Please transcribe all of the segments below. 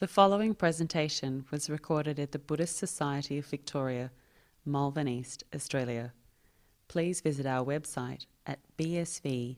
The following presentation was recorded at the Buddhist Society of Victoria, Malvern East, Australia. Please visit our website at bsv.net.au.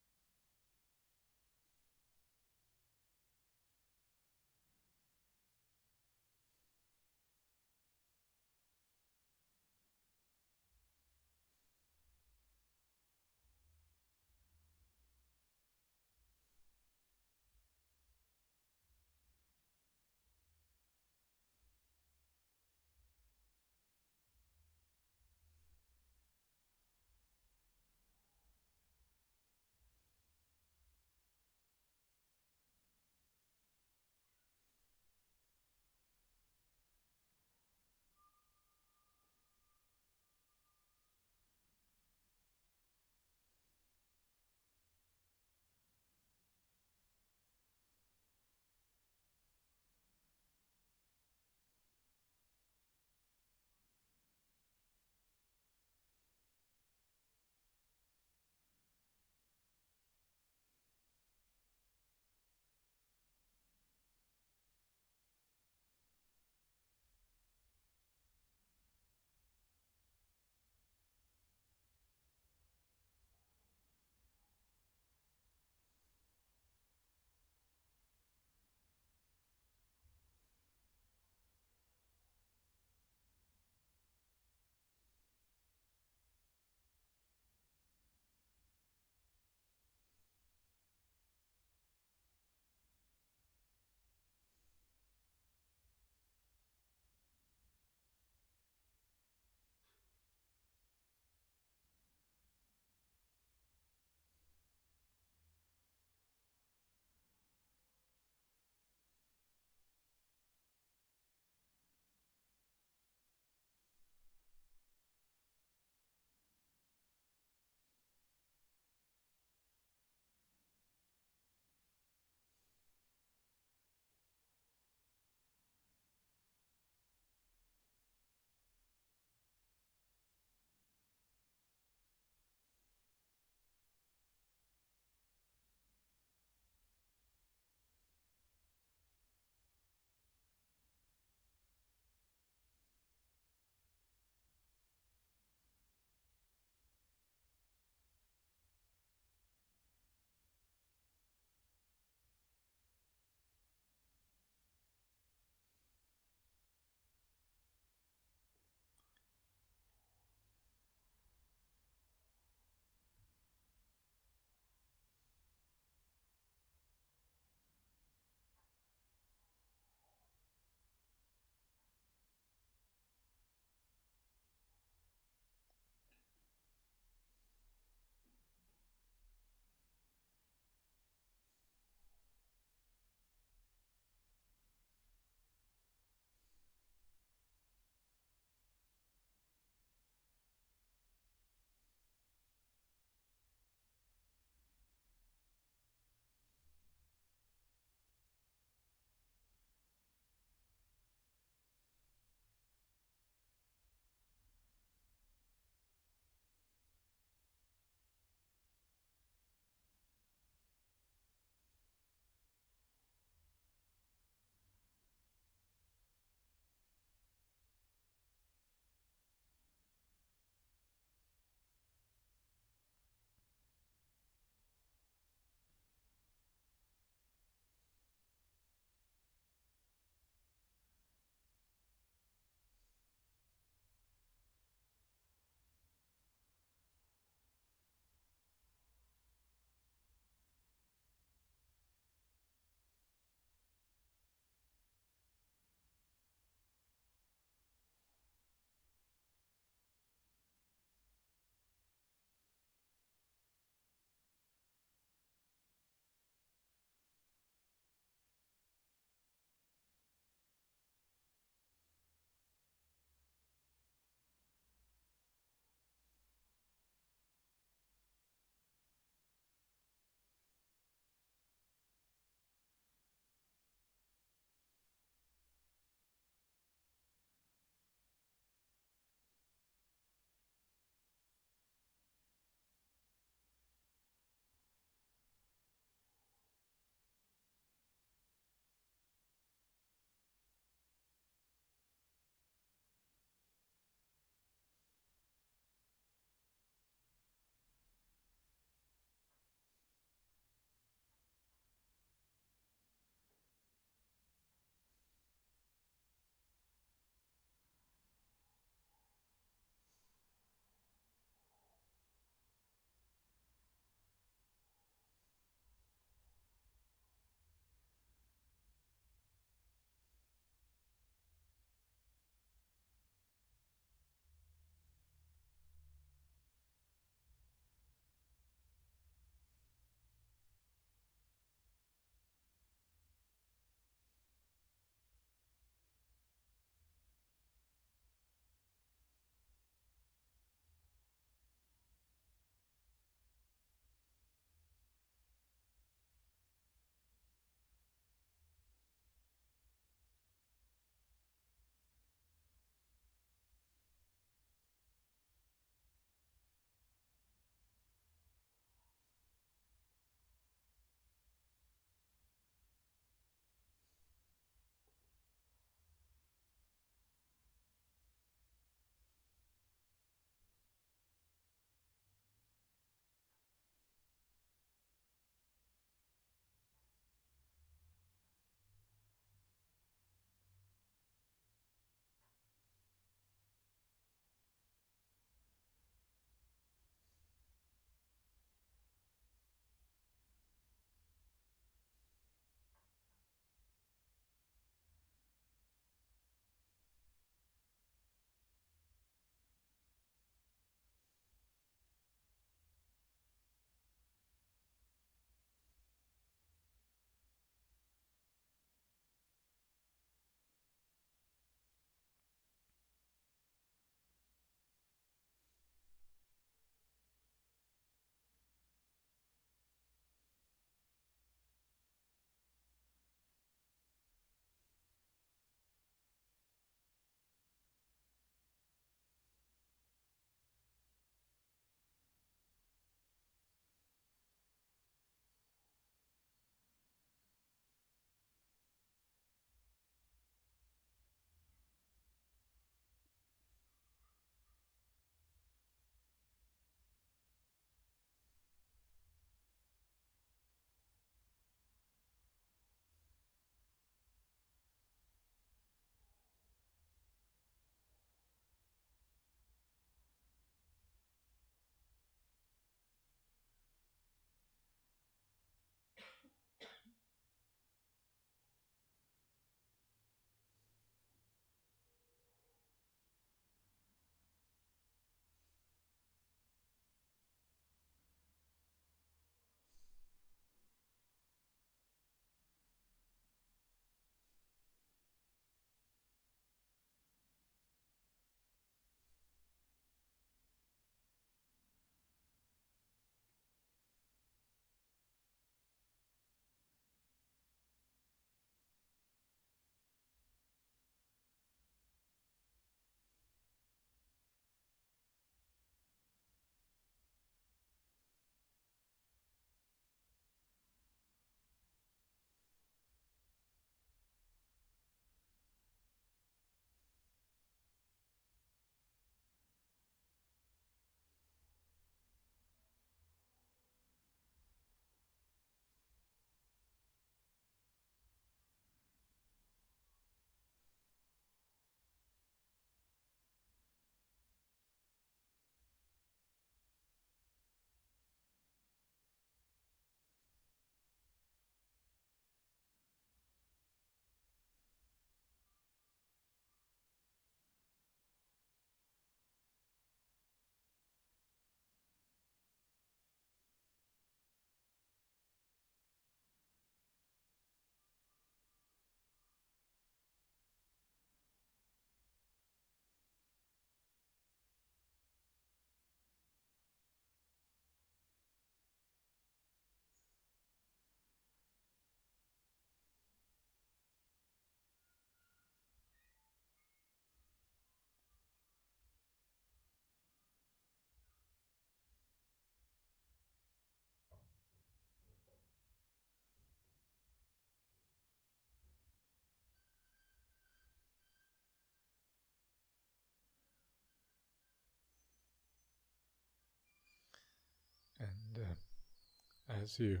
And uh, as you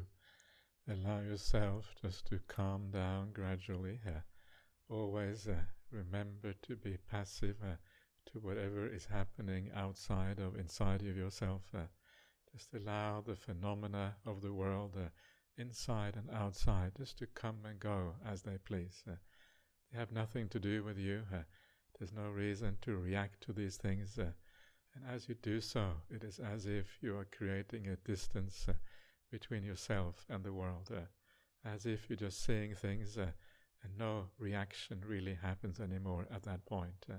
allow yourself just to calm down gradually, uh, always uh, remember to be passive uh, to whatever is happening outside of inside of yourself. Uh, just allow the phenomena of the world, uh, inside and outside, just to come and go as they please. Uh, they have nothing to do with you. Uh, there's no reason to react to these things. Uh, and as you do so, it is as if you are creating a distance uh, between yourself and the world, uh, as if you're just seeing things uh, and no reaction really happens anymore at that point. Uh.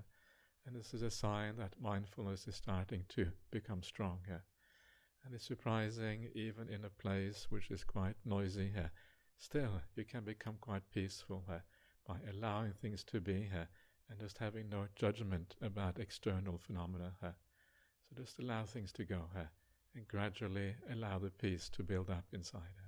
And this is a sign that mindfulness is starting to become stronger. And it's surprising, even in a place which is quite noisy here, still you can become quite peaceful uh, by allowing things to be here and just having no judgment about external phenomena. So just allow things to go uh, and gradually allow the peace to build up inside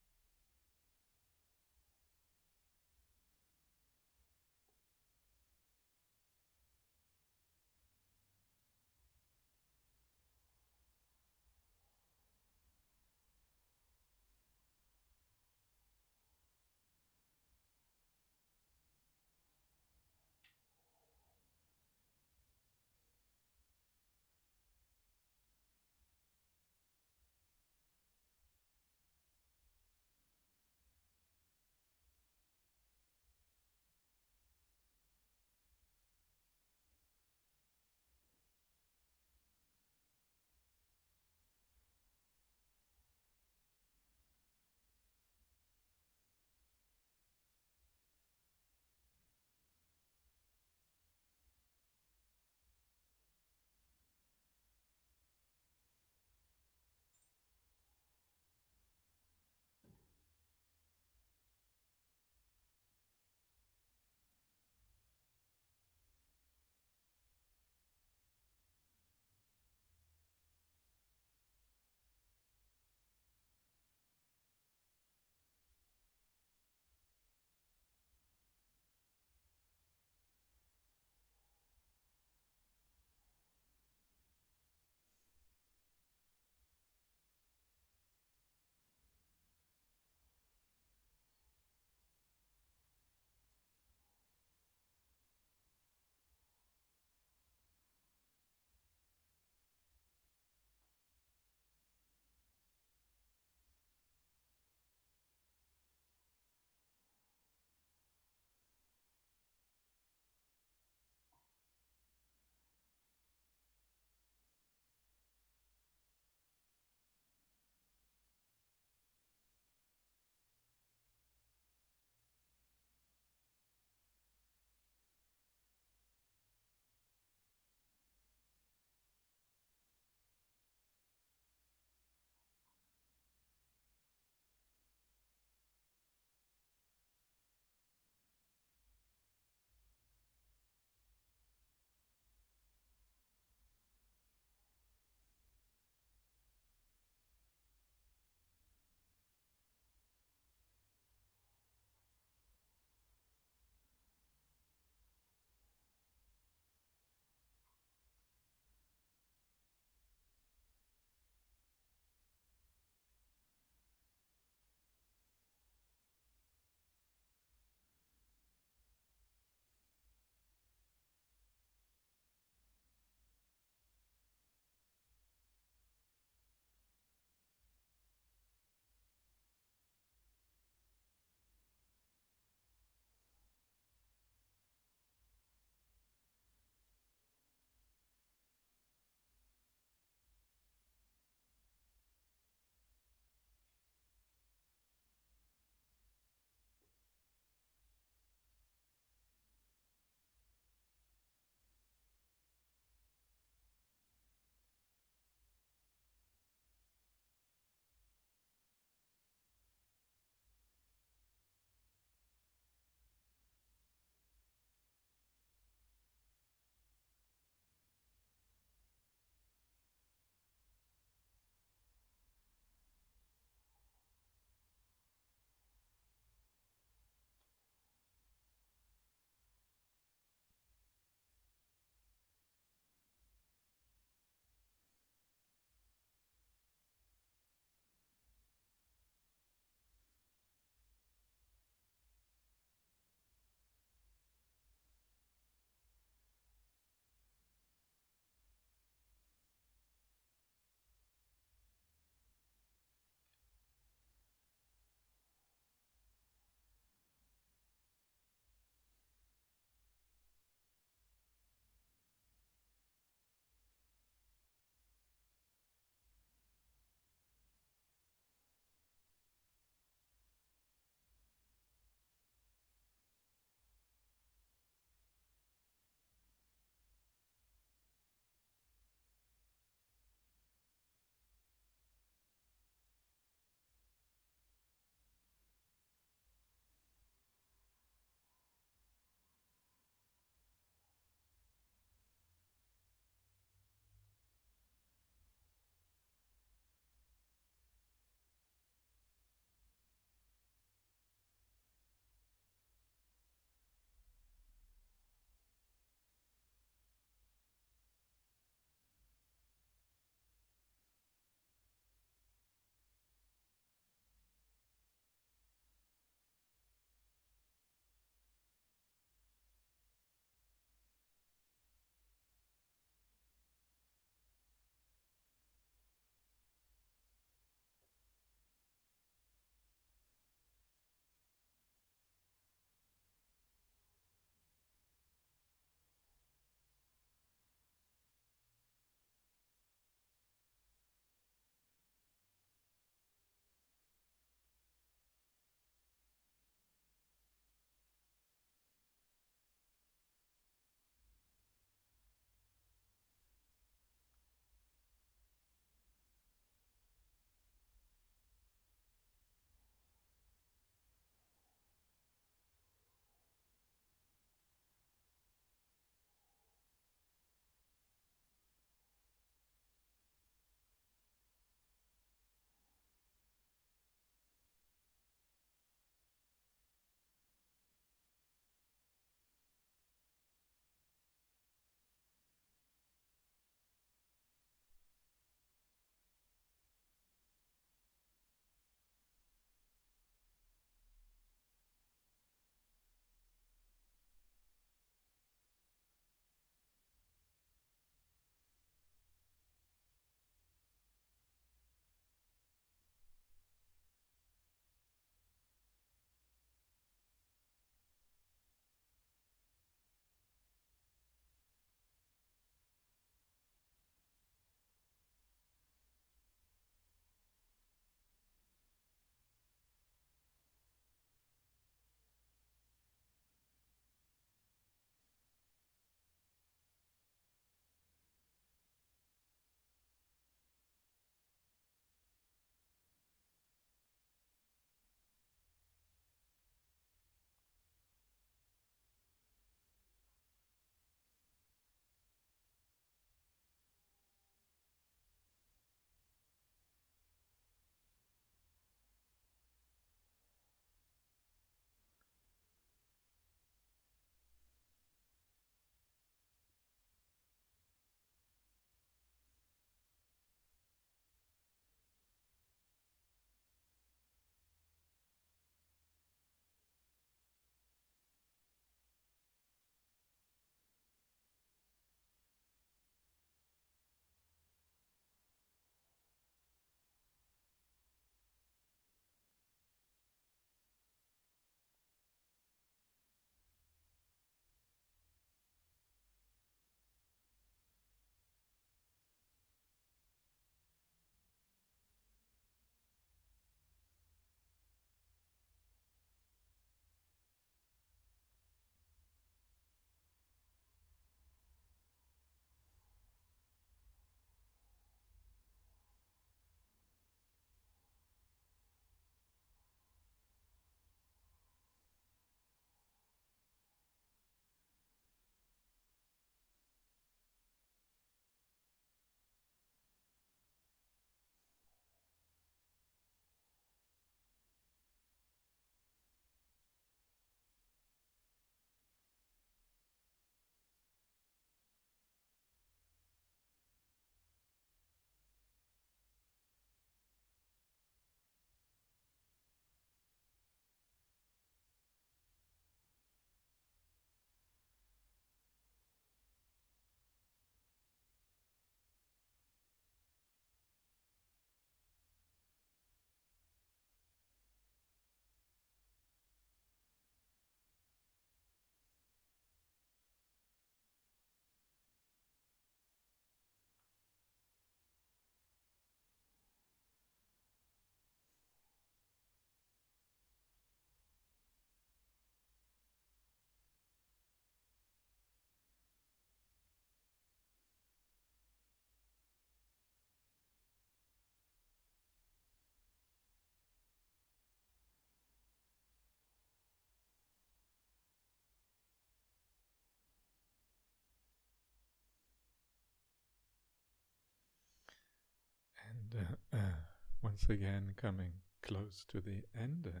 her. once again coming close to the end. Uh,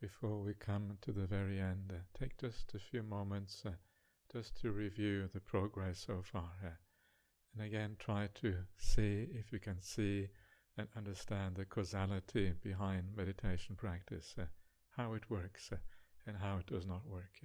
before we come to the very end, uh, take just a few moments uh, just to review the progress so far. Uh, and again, try to see if you can see and understand the causality behind meditation practice, uh, how it works uh, and how it does not work.